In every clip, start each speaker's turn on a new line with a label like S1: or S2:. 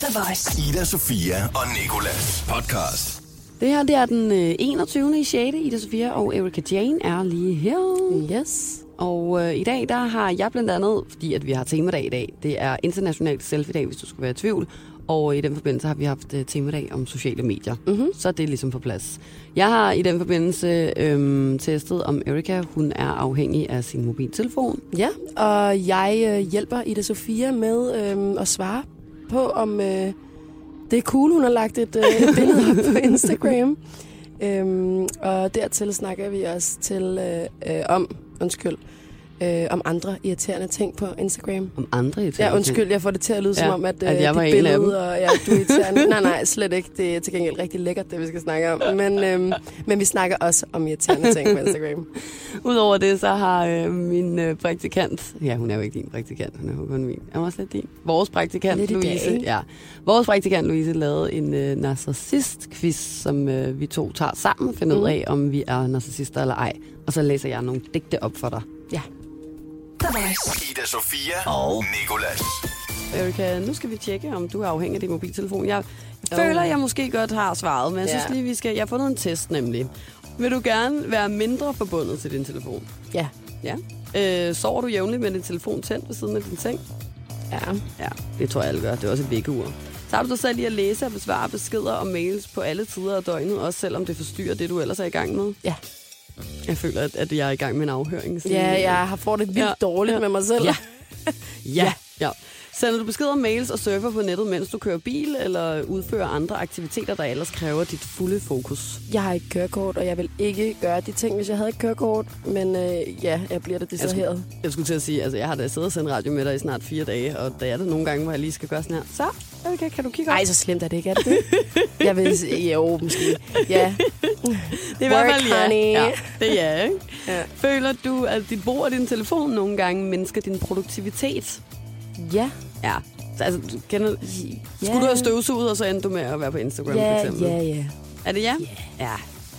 S1: The Voice.
S2: Ida, Sofia og Nikolas podcast.
S3: Det her det er den øh, 21. i 6. Ida Sofia og Erika Jane er lige her.
S4: Yes.
S3: Og øh, i dag der har jeg blandt andet, fordi at vi har temadag i dag, det er internationalt selfie-dag, hvis du skulle være i tvivl. Og i den forbindelse har vi haft øh, temadag om sociale medier. Mm-hmm. Så det er ligesom på plads. Jeg har i den forbindelse øhm, testet, om Erika hun er afhængig af sin mobiltelefon.
S4: Ja, og jeg øh, hjælper Ida Sofia med øh, at svare på, om øh, det er cool, hun har lagt et, øh, billede op på Instagram. Øhm, og dertil snakker vi også til øh, øh, om, undskyld, øh, om andre irriterende ting på Instagram.
S3: Om andre irriterende
S4: Ja,
S3: ting.
S4: undskyld, jeg får det til at lyde
S3: Ja,
S4: som om, at, øh,
S3: at jeg var
S4: dit
S3: en af dem.
S4: billede, og ja, du er irriterende. nej, nej, slet ikke. Det er til gengæld rigtig lækkert, det vi skal snakke om. Men, øhm, men vi snakker også om irriterende ting på Instagram.
S3: Udover det, så har øh, min øh, praktikant, ja, hun er jo ikke din praktikant, hun er jo kun min, er hun også lidt din? Vores praktikant,
S4: Lidt dag,
S3: Louise, ja, vores praktikant Louise lavede en øh, narcissist-quiz, som øh, vi to tager sammen og finder mm. ud af, om vi er narcissister eller ej. Og så læser jeg nogle digte op for dig.
S4: Ja.
S1: The Voice.
S2: Ida, Sofia og Nikolas.
S3: Erika, nu skal vi tjekke, om du er afhængig af din mobiltelefon. Jeg
S4: Oh.
S3: føler, jeg måske godt har svaret, men jeg synes lige, vi skal... Jeg har fundet en test nemlig. Vil du gerne være mindre forbundet til din telefon?
S4: Ja.
S3: Ja. Øh, sover du jævnligt med din telefon tændt ved siden af din seng?
S4: Ja.
S3: Ja, det tror jeg alle gør. Det er også et vækkeur. Så har du dig selv i at læse og besvare beskeder og mails på alle tider af døgnet, også selvom det forstyrrer det, du ellers er i gang med.
S4: Ja.
S3: Jeg føler, at, at jeg er i gang med en afhøring. sådan-
S4: Ja, jeg har fået det vildt
S3: Ja.
S4: dårligt
S3: Ja.
S4: med mig selv.
S3: Ja. Ja. ja. Sender du beskeder, mails og surfer på nettet, mens du kører bil, eller udfører andre aktiviteter, der ellers kræver dit fulde fokus?
S4: Jeg har ikke kørekort, og jeg vil ikke gøre de ting, hvis jeg havde et kørekort. Men øh, ja, jeg bliver det distraheret.
S3: Jeg skulle til at sige, altså jeg har da siddet og sendt radio med dig i snart fire dage, og der er der nogle gange, hvor jeg lige skal gøre sådan her. Så, okay, kan du kigge op?
S4: Ej, så slemt er det ikke, er det det? jeg vil jo, måske. Ja,
S3: det er i hvert fald ja.
S4: honey.
S3: ja. Det er, ikke?
S4: Ja.
S3: Føler du, at dit brug af din telefon nogle gange mindsker din produktivitet?
S4: ja.
S3: Ja. Så, altså, du kender, skulle du have støvsuget, og så endte du med at være på Instagram, for
S4: Ja,
S3: eksempel?
S4: ja, ja.
S3: Er det ja? Ja.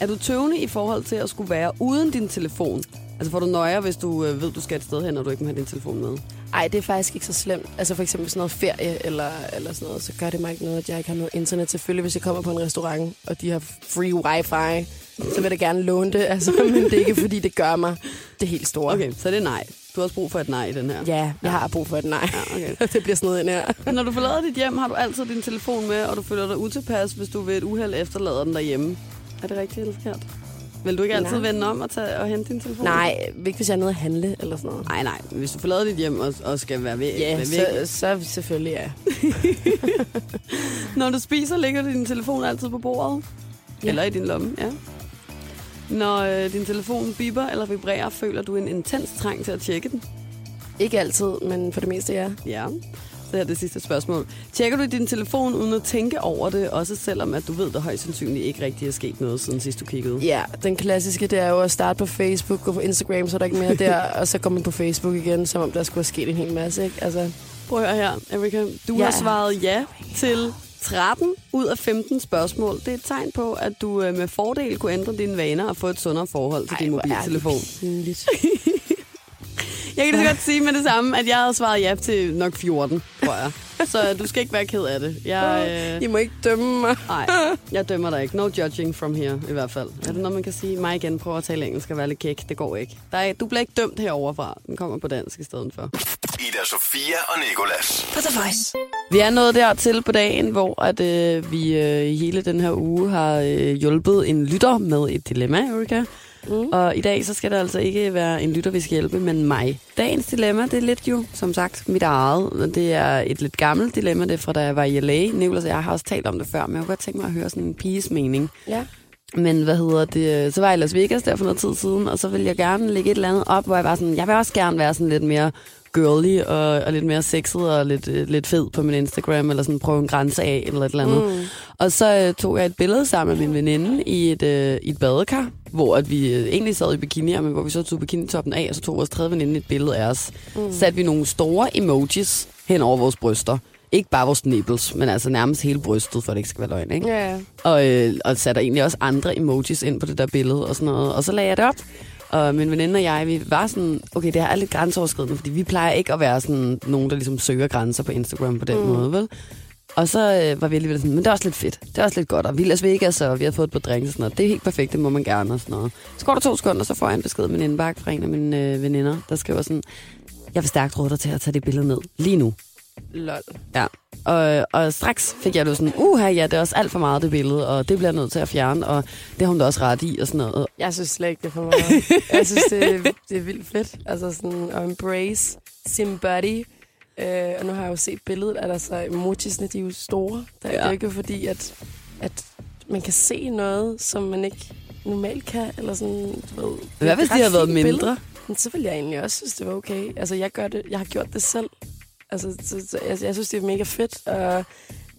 S3: Er du tøvende i forhold til at skulle være uden din telefon? Altså får du nøjer, hvis du øh, ved, du skal et sted hen, og du ikke må have din telefon med?
S4: Ej, det er faktisk ikke så slemt. Altså for eksempel sådan noget ferie eller, eller sådan noget, så gør det mig ikke noget, at jeg ikke har noget internet. Selvfølgelig, hvis jeg kommer på en restaurant, og de har free wifi, så vil jeg gerne låne det. Altså, men det er ikke, fordi det gør mig det helt store.
S3: Okay, så det er nej. Du har også brug for et nej i den her.
S4: Ja, jeg har brug for et nej.
S3: Ja, okay.
S4: det bliver sådan noget ind her.
S3: Når du forlader dit hjem, har du altid din telefon med, og du føler dig utilpas, hvis du ved et uheld efterlader den derhjemme. Er det rigtigt eller forkert? Vil du ikke altid
S4: Nej.
S3: vende om og, tage, og hente din telefon?
S4: Nej, ikke hvis jeg er nede at handle eller sådan noget.
S3: Nej, nej. Hvis du forlader dit hjem og, og skal være væk,
S4: Ja,
S3: være
S4: så, så selvfølgelig ja.
S3: Når du spiser, ligger din telefon altid på bordet?
S4: Ja.
S3: Eller i din lomme, ja. Når øh, din telefon biber eller vibrerer, føler du en intens trang til at tjekke den?
S4: Ikke altid, men for det meste ja.
S3: Ja. Så her er det sidste spørgsmål. Tjekker du din telefon uden at tænke over det, også selvom at du ved, der højst sandsynligt ikke rigtig er sket noget, siden sidst du kiggede?
S4: Ja, den klassiske, det er jo at starte på Facebook, gå på Instagram, så er der ikke mere der, og så går man på Facebook igen, som om der skulle have sket en hel masse, ikke? Altså,
S3: Prøv at høre her, Erika. Du
S4: Ja.
S3: har svaret ja til 13 ud af 15 spørgsmål. Det er et tegn på, at du øh, med fordel kunne ændre dine vaner og få et sundere forhold til din
S4: er det
S3: mobiltelefon. Jeg kan lige så godt sige med det samme, at jeg havde svaret ja til nok 14, tror jeg. Så du skal ikke være ked af det. Jeg, øh,
S4: I må ikke dømme mig.
S3: nej, jeg dømmer dig ikke. No judging from here, i hvert fald. Er det noget, man kan sige? Mig igen, prøv at tale engelsk og være lidt kæk. Det går ikke. Der er, du bliver ikke dømt herovre fra. Den kommer på dansk i stedet for.
S2: Ida, Sofia og Nikolas.
S1: På The Voice.
S3: Vi er nået dertil på dagen, hvor at, øh, vi øh, hele den her uge har øh, hjulpet en lytter med et dilemma, Erika. Mm. Og i dag så skal det altså ikke være en lytter, vi skal hjælpe, men mig. Dagens dilemma, det er lidt jo, som sagt, mit eget. Det er et lidt gammelt dilemma, det er fra da jeg var i LA. Nicolas og jeg har også talt om det før, men jeg kunne godt tænke mig at høre sådan en piges mening.
S4: Ja.
S3: Men hvad hedder det? Så var jeg i Las Vegas der for noget tid siden, og så ville jeg gerne lægge et eller andet op, hvor jeg var sådan, jeg vil også gerne være sådan lidt mere girly og, og lidt mere sexet og lidt, øh, lidt fed på min Instagram, eller sådan prøve en grænse af, eller et eller andet. Mm. Og så øh, tog jeg et billede sammen med min veninde i et, øh, i et badekar, hvor at vi øh, egentlig sad i bikinier, men hvor vi så tog bikinitoppen af, og så tog vores tredje veninde et billede af os. Mm. Satte vi nogle store emojis hen over vores bryster. Ikke bare vores nipples, men altså nærmest hele brystet, for at det ikke skal være løgn, ikke?
S4: Ja, ja.
S3: Og, øh, og satte egentlig også andre emojis ind på det der billede og sådan noget. Og så lagde jeg det op. Og min veninde og jeg, vi var sådan, okay, det her er lidt grænseoverskridende, fordi vi plejer ikke at være sådan nogen, der ligesom søger grænser på Instagram på den mm. måde, vel? Og så øh, var vi alligevel sådan, men det er også lidt fedt. Det er også lidt godt. Og vi er Las Vegas, og vi har fået et par drinks og sådan noget. Det er helt perfekt, det må man gerne og sådan noget. Så går der to sekunder, så får jeg en besked med en indbakke fra en af mine øh, veninder, der skriver sådan, jeg vil stærkt råde dig til at tage det billede ned. Lige nu.
S4: Lol.
S3: Ja. Og, og straks fik jeg det sådan, uha, ja, det er også alt for meget det billede, og det bliver jeg nødt til at fjerne, og det har hun da også ret i, og sådan noget.
S4: Jeg synes slet ikke, det er for meget. jeg synes, det, er- det er vildt fedt. Altså sådan at embrace sin body. Øh, og nu har jeg jo set billedet af der så emojisene, de er jo store. Der er
S3: Ja.
S4: ja. ikke fordi, at, at man kan se noget, som man ikke normalt kan. Eller sådan, du ved. Det
S3: Hvad
S4: er
S3: hvis de havde været
S4: fint billede.
S3: mindre?
S4: Men så vil jeg egentlig også synes, det var okay. Altså, jeg, gør det, jeg har gjort det selv. Altså, så, så, jeg, jeg synes, det er mega fedt. Og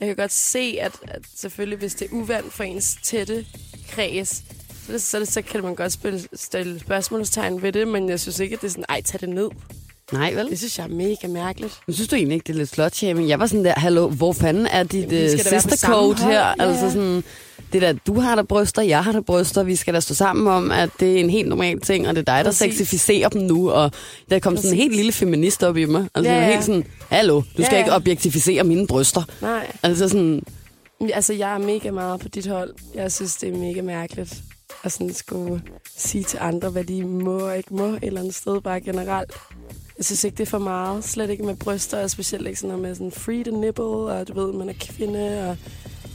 S4: jeg kan godt se, at, at selvfølgelig, hvis det er uvandt for ens tætte kreds, så, så, det, så kan man godt spille, stille spørgsmålstegn ved det, men jeg synes ikke, at det er sådan, ej, tag det ned.
S3: Nej, vel?
S4: Det synes jeg er mega mærkeligt.
S3: Men synes du egentlig ikke, det er lidt slut-shaming? Jeg var sådan der, hallo, hvor fanden er dit uh,
S4: skal da være på
S3: sister
S4: samme
S3: code
S4: hold.
S3: her?
S4: Ja,
S3: Altså sådan, det der, du har der bryster, jeg har der bryster, vi skal da stå sammen om, at det er en helt normal ting, og det er dig, der
S4: Præcis.
S3: sexificerer dem nu, og der kom sådan en
S4: Præcis.
S3: helt lille feminist op i mig. Altså,
S4: Ja,
S3: ja, ja.
S4: ja.
S3: helt sådan, hallo, du skal
S4: Ja,
S3: ikke
S4: ja.
S3: objektificere mine bryster.
S4: Nej.
S3: Altså sådan,
S4: Altså, jeg er mega meget på dit hold. Jeg synes, det er mega mærkeligt at sådan skulle sige til andre, hvad de må og ikke må et eller andet sted, bare generelt. Jeg synes ikke, det er for meget. Slet ikke med bryster, og specielt ikke sådan noget med sådan free the nipple, og du ved, man er kvinde, og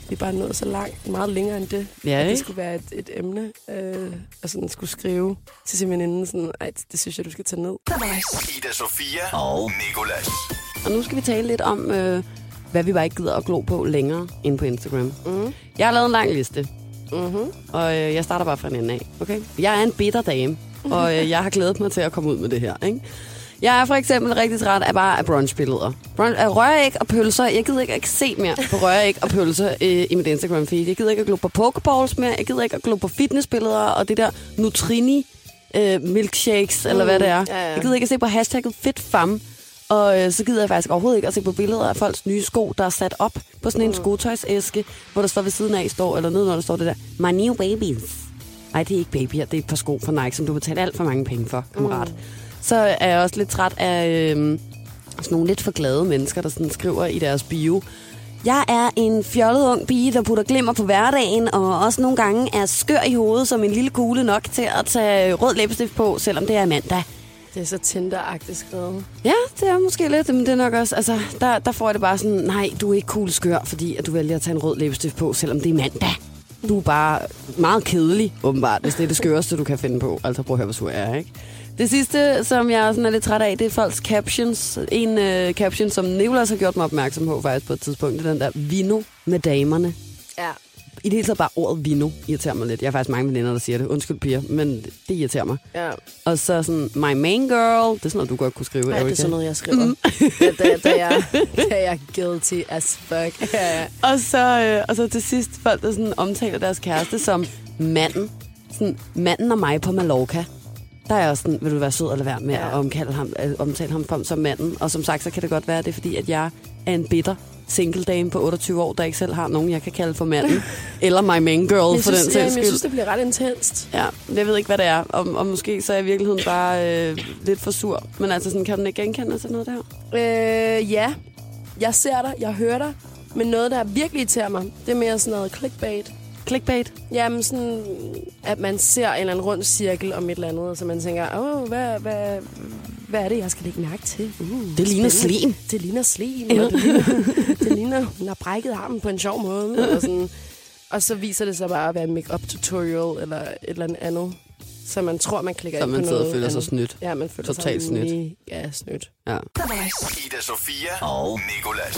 S4: vi er bare nået så langt, meget længere end det.
S3: Ja,
S4: at det
S3: ikke?
S4: skulle være et, et emne, øh, og sådan skulle skrive til sin veninde, sådan, ej, det synes jeg, du skal tage ned.
S2: Ida Sofia og Nikolas.
S3: og nu skal vi tale lidt om, øh, hvad vi bare ikke gider at glo på længere ind på Instagram.
S4: Mm.
S3: Jeg har lavet en lang liste,
S4: Mm-hmm.
S3: og øh, jeg starter bare fra en ende af. Okay? Jeg er en bitter dame, og øh, jeg har glædet mig til at komme ud med det her. Ikke? Jeg er for eksempel rigtig træt af bare af brunchbilleder. Brunch, af røræg og pølser. Jeg gider ikke at se mere på røræg og pølser øh, i mit Instagram feed. Jeg gider ikke at glo på pokeballs mere. Jeg gider ikke at glo på fitnessbilleder og det der Nutrini øh, milkshakes, mm, eller hvad det er.
S4: ja, ja.
S3: Jeg gider ikke at se på hashtagget fitfam. Og øh, så gider jeg faktisk overhovedet ikke at se på billeder af folks nye sko, der er sat op på sådan en skotøjsæske, hvor der står ved siden af, står, eller nedenunder står det der, my new babies. Nej, det er ikke babyer, det er et par sko fra Nike, som du betaler alt for mange penge for, kammerat. Mm. Så er jeg også lidt træt af øh, sådan nogle lidt for glade mennesker, der sådan skriver i deres bio, jeg er en fjollet ung pige, der putter glimmer på hverdagen, og også nogle gange er skør i hovedet som en lille kugle nok til at tage rød læbestift på, selvom det er mandag.
S4: Det er så Tinder-agtigt skrevet.
S3: Ja, det er måske lidt, men det er nok også, altså, der, der får jeg det bare sådan, nej, du er ikke cool skør, fordi at du vælger at tage en rød læbestift på, selvom det er mandag. Du er bare meget kedelig, åbenbart, hvis det er det skøreste, du kan finde på. Altså, prøv at høre, hvor sur jeg er, ikke? Det sidste, som jeg sådan er lidt træt af, det er folks captions. En uh, caption, som Nicolas har gjort mig opmærksom på faktisk på et tidspunkt, det er den der vino med damerne.
S4: Ja.
S3: I det hele taget bare ordet vino irriterer mig lidt. Jeg har faktisk mange veninder, der siger det. Undskyld, piger, men det irriterer mig.
S4: Ja.
S3: Og så sådan, my main girl, det er sådan noget, du godt kunne skrive,
S4: Ja, det er sådan noget, jeg skriver. Mm. da, da, jeg, da jeg er guilty as fuck. Ja, ja.
S3: Og så, øh, og så til sidst folk, der sådan omtaler deres kæreste som manden. Sådan, manden og mig på Mallorca. Der er jeg også sådan, vil du være sød eller være med
S4: Ja.
S3: at omkalde ham, øh, omtale ham som- som manden. Og som sagt, så kan det godt være, at det er fordi, at jeg er en bitter single dame på 28 år, der ikke selv har nogen, jeg kan kalde for manden. eller my main girl,
S4: Jeg
S3: for
S4: synes,
S3: den sags
S4: men jeg synes,
S3: skyld.
S4: det bliver ret intenst.
S3: Ja, jeg ved ikke, hvad det er. Og, og måske så er jeg i virkeligheden bare øh, lidt for sur. Men altså, sådan, kan du ikke genkende til noget der?
S4: Øh, ja. Jeg ser dig, jeg hører dig. Men noget, der virkelig irriterer mig, det er mere sådan noget clickbait.
S3: Clickbait.
S4: Jamen sådan, at man ser en eller anden rund cirkel om et eller andet, så man tænker, åh, hvad, hvad, hvad er det, jeg skal lægge mærke til? Uh,
S3: Det ligner
S4: spændende.
S3: slim.
S4: Det ligner slim, og det ligner, det ligner, hun har brækket armen på en sjov måde. Og, sådan. og så viser det sig bare at være en make-up tutorial eller et eller andet. Så man tror, man klikker
S3: Så
S4: ind
S3: man
S4: på
S3: sidder og
S4: noget
S3: føler sig
S4: andet.
S3: snydt.
S4: Ja, man føler
S3: Totalt
S4: sig
S3: snydt.
S4: Ja, snydt.
S3: Ja.
S2: Ida Sofia og Nikolas.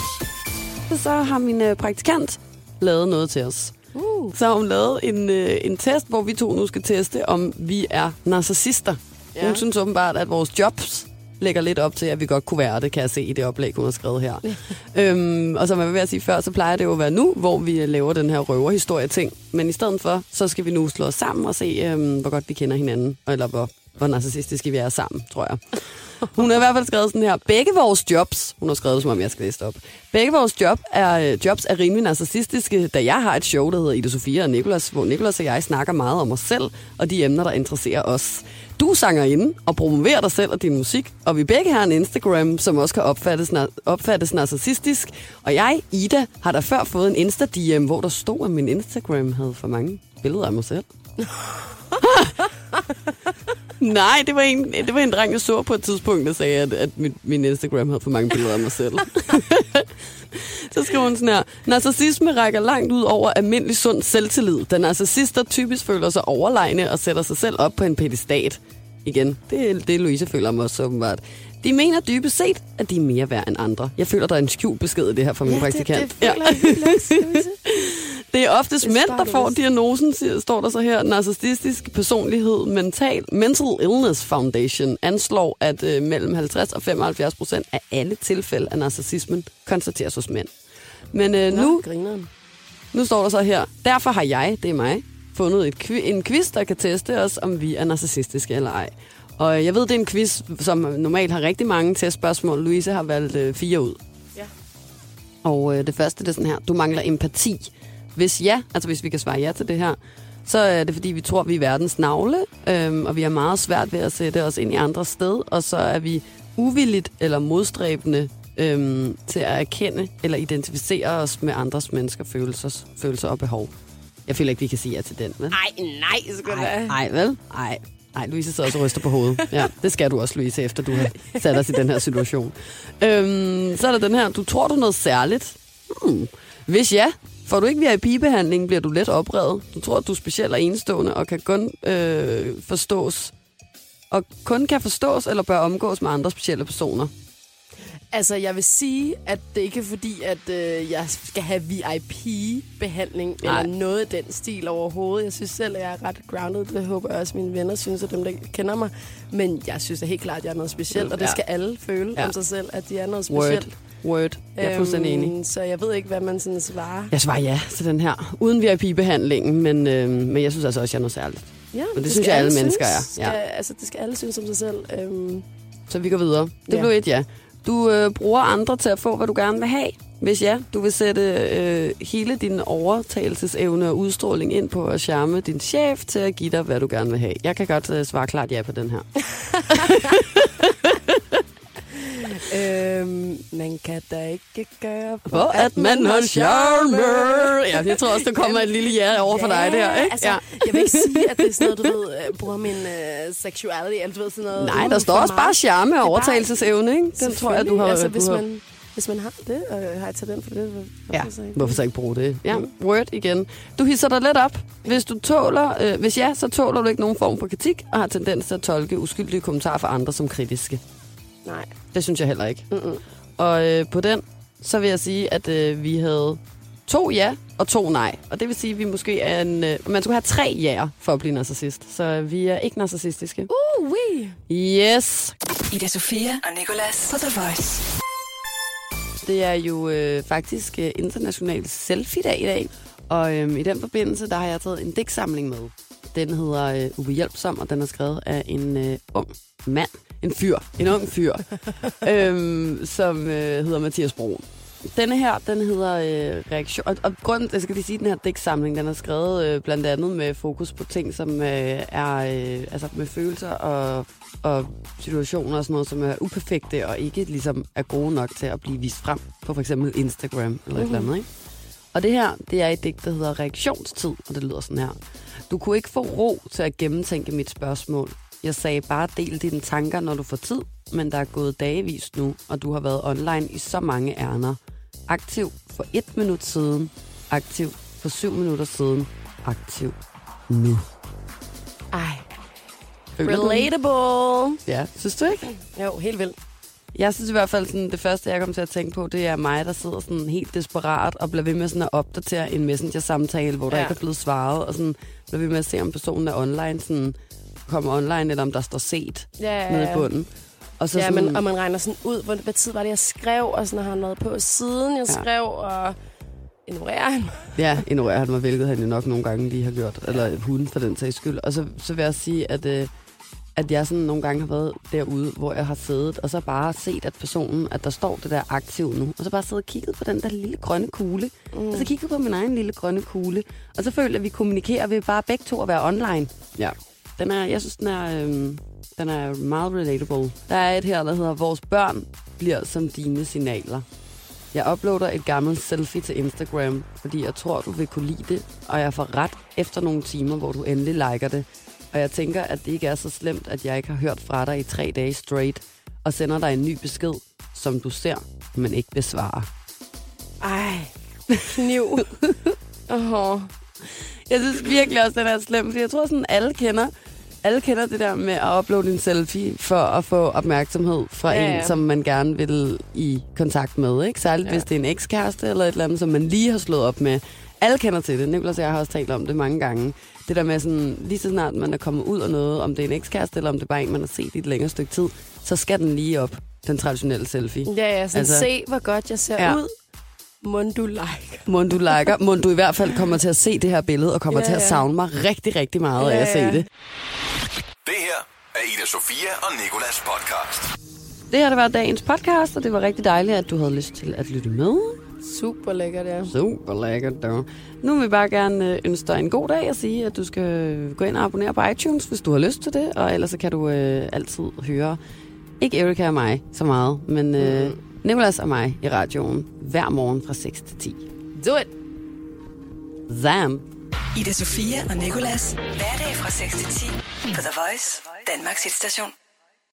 S3: Så har min øh, praktikant lavet noget til os.
S4: Uh.
S3: Så har hun lavet en, øh, en test, hvor vi to nu skal teste, om vi er narcissister. Ja. Hun synes åbenbart, at vores jobs lægger lidt op til, at vi godt kunne være det, kan jeg se i det oplæg, hun har skrevet her. øhm, og som jeg var ved at sige før, så plejer det jo at være nu, hvor vi laver den her røverhistorie-ting. Men i stedet for, så skal vi nu slå os sammen og se, øhm, hvor godt vi kender hinanden, eller hvor, hvor narcissistiske vi er sammen, tror jeg. Hun har i hvert fald skrevet sådan her. Begge vores jobs, hun har skrevet, som om jeg skal læse det op. Begge vores job er, jobs er rimelig narcissistiske, da jeg har et show, der hedder Ida Sofia og Nikolas, hvor Nikolas og jeg snakker meget om os selv og de emner, der interesserer os. Du er sangerinde og promoverer dig selv og din musik, og vi begge har en Instagram, som også kan opfattes, opfattes narcissistisk. Og jeg, Ida, har da før fået en Insta-DM, hvor der stod, at min Instagram havde for mange billeder af mig selv. Nej, det var, en, det var en dreng, jeg så på et tidspunkt, der sagde, at, at min, min Instagram havde for mange billeder af mig selv. Så skriver hun sådan her. Narcissisme rækker langt ud over almindelig sund selvtillid, da narcissister typisk føler sig overlegne og sætter sig selv op på en pedestat. Igen, det er det, Louise føler om også åbenbart. De mener dybest set, at de er mere værd end andre. Jeg føler, der er en skjult besked i det her fra min
S4: ja,
S3: praktikant.
S4: Det, det føler ja. jeg
S3: Det er oftest det mænd, der får diagnosen, står der så her. Narcissistisk personlighed mental, Mental Illness Foundation anslår, at øh, mellem 50 og 75 procent af alle tilfælde af narcissismen konstateres hos mænd. Men øh, Nå, nu,
S4: grineren.
S3: nu står der så her, derfor har jeg, det er mig, fundet et, en quiz, der kan teste os, om vi er narcissistiske eller ej. Og jeg ved, det er en quiz, som normalt har rigtig mange testspørgsmål. Louise har valgt øh, fire ud.
S4: Ja.
S3: Og øh, det første det er sådan her, du mangler empati. Hvis ja, altså hvis vi kan svare ja til det her, så er det fordi, vi tror, vi er verdens navle, øhm, og vi har meget svært ved at sætte os ind i andre sted, og så er vi uvilligt eller modstræbende øhm, til at erkende eller identificere os med andres mennesker følelser, følelser og behov. Jeg føler ikke, vi kan sige ja til den, vel?
S4: Nej, nej, skal
S3: Nej, nej, vel? Nej. Nej, Louise sidder også og ryster på hovedet. Ja, det skal du også, Louise, efter du har sat os i den her situation. Øhm, så er der den her, du tror du noget særligt? Hmm. Hvis ja, får du ikke VIP-behandling, bliver du let oprevet. Du tror, at du er speciel og enestående og kan kun øh, forstås og kun kan forstås eller bør omgås med andre specielle personer.
S4: Altså, jeg vil sige, at det ikke er fordi, at øh, jeg skal have VIP-behandling eller noget i den stil overhovedet. Jeg synes selv, at jeg er ret grounded. Det håber jeg også, mine venner synes, at dem, der kender mig. Men jeg synes da helt klart, at jeg er noget specielt, og det ja. skal alle føle ja. om sig selv, at de er noget specielt.
S3: Word. Word. Jeg er fuldstændig enig.
S4: Øhm, så jeg ved ikke, hvad man sådan svarer.
S3: Jeg svarer ja til den her. Uden VIP-behandlingen, men, øh, men jeg synes altså også, at jeg er noget særligt.
S4: Ja,
S3: og det, det synes jeg, alle, alle mennesker er.
S4: Skal, ja. Altså, det skal alle synes om sig selv. Øhm,
S3: så vi går videre. Det ja. blev et ja. Du øh, bruger andre til at få, hvad du gerne vil have. Hvis ja, du vil sætte øh, hele din overtagelsesevne og udstråling ind på at charme din chef til at give dig, hvad du gerne vil have. Jeg kan godt øh, svare klart ja på den her.
S4: øhm, man kan da ikke gøre
S3: på, for at man har charme. Ja, jeg tror også, der kommer et lille ja over for dig der. Ikke?
S4: Altså,
S3: ja.
S4: Jeg vil ikke sige, at det er sådan noget, du ved, øh, bruger min uh, sexuality, eller du ved sådan noget.
S3: Nej, der står også bare charme og overtagelsesevne, ikke?
S4: Den tror jeg, du har... Altså, hvis man, hvis man har det, og har et talent for det, hvorfor
S3: ja, så ikke? hvorfor så ikke bruge det? Ja, mm. word igen. Du hisser dig lidt op. Hvis du tåler, øh, hvis ja, så tåler du ikke nogen form for kritik, og har tendens til at tolke uskyldige kommentarer fra andre som kritiske.
S4: Nej.
S3: Det synes jeg heller ikke.
S4: Mm-mm.
S3: Og øh, på den, så vil jeg sige, at øh, vi havde to ja og to nej. Og det vil sige, at vi måske er en... Øh, man skulle have tre ja'er for at blive narcissist. Så vi er ikke narcissistiske.
S4: Uh, oui.
S3: Yes.
S1: Ida Sofia og Nicolas på The Voice.
S3: Det er jo øh, faktisk øh, international selfie-dag i dag. Og øh, i den forbindelse, der har jeg taget en digtsamling med. Den hedder øh, Ubehjælpsom, og den er skrevet af en øh, ung mand. En fyr. En ung fyr. øhm, som øh, hedder Mathias Broen. Denne her, den hedder øh, Reaktion. Og, og grunden, jeg skal lige sige, den her digtsamling, den er skrevet øh, blandt andet med fokus på ting, som øh, er øh, altså med følelser og, og situationer og sådan noget, som er uperfekte og ikke ligesom er gode nok til at blive vist frem på for eksempel Instagram eller mm-hmm. et eller andet, ikke? Og det her, det er et digt, der hedder Reaktionstid, og det lyder sådan her. Du kunne ikke få ro til at gennemtænke mit spørgsmål. Jeg sagde bare del dine tanker, når du får tid, men der er gået dagevis nu, og du har været online i så mange ærner. Aktiv for et minut siden, aktiv for syv minutter siden, aktiv nu.
S4: Ej. Relatable.
S3: Ja, synes du ikke?
S4: Jo, helt vildt.
S3: Jeg synes i hvert fald, sådan, det første, jeg kommer til at tænke på, det er mig, der sidder sådan helt desperat og bliver ved med sådan at opdatere en messenger-samtale, hvor der ja. ikke er blevet svaret, og sådan bliver ved med at se, om personen er online, sådan kommer online, eller om der står set
S4: ja, ja,
S3: ja. nede i bunden.
S4: Og, så ja, sådan, men, og man regner sådan ud, hvor, hvad tid var det, jeg skrev, og sådan har han noget på siden, jeg ja. skrev, og ignorerer han
S3: Ja, ignorerer han mig, hvilket han jo nok nogle gange lige har gjort, eller hunden for den sags skyld. Og så, så vil jeg sige, at... Øh, at jeg sådan nogle gange har været derude, hvor jeg har siddet, og så bare set, at personen, at der står det der aktiv nu, og så bare siddet og kigget på den der lille grønne kugle, mm. og så kigget på min egen lille grønne kugle, og så føler at vi kommunikerer ved bare begge to at være online. Ja. Den er, jeg synes, den er, øhm, Den er meget relatable. Der er et her, der hedder, vores børn bliver som dine signaler. Jeg uploader et gammelt selfie til Instagram, fordi jeg tror, du vil kunne lide det, og jeg får ret efter nogle timer, hvor du endelig liker det. Og jeg tænker, at det ikke er så slemt, at jeg ikke har hørt fra dig i tre dage straight, og sender dig en ny besked, som du ser, men ikke besvarer.
S4: Ej, kniv. Åh,
S3: Jeg synes virkelig også, den er slem, for jeg tror sådan, alle kender, alle kender det der med at uploade en selfie for at få opmærksomhed fra
S4: Ja,
S3: ja, en, som man gerne vil i kontakt med. Ikke? Særligt
S4: Ja.
S3: hvis det er en ekskæreste eller et eller andet, som man lige har slået op med. Alle kender til det. Nicolas og jeg har også talt om det mange gange. Det der med sådan, lige så snart man er kommet ud af noget, om det er en ekskæreste eller om det er bare en, man har set i et længere stykke tid, så skal den lige op, den traditionelle selfie.
S4: ja, ja, sådan, altså, se hvor godt jeg ser.
S3: Ja.
S4: ud. Mund du like.
S3: Må du liker, må du i hvert fald kommer til at se det her billede, og kommer
S4: Ja,
S3: til at
S4: ja.
S3: savne mig rigtig, rigtig meget af
S4: Ja,
S3: at se
S4: ja.
S3: det.
S2: Det her er Ida Sofia og Nikolas podcast.
S3: Det her det var dagens podcast, og det var rigtig dejligt, at du havde lyst til at lytte med.
S4: Super lækkert, ja.
S3: Super lækkert, dog. Nu vil vi bare gerne øh, ønske dig en god dag og sige, at du skal gå ind og abonnere på iTunes, hvis du har lyst til det. Og ellers så kan du øh, altid høre, ikke Erika og mig så meget, men øh,
S4: Mm.
S3: Nicolas og mig i radioen hver morgen fra 6 til 10.
S4: Do it.
S3: Zam!
S1: Ida Sofia og Nicolas. Hverdag fra 6 til 10 på The Voice, Danmarks hitstation.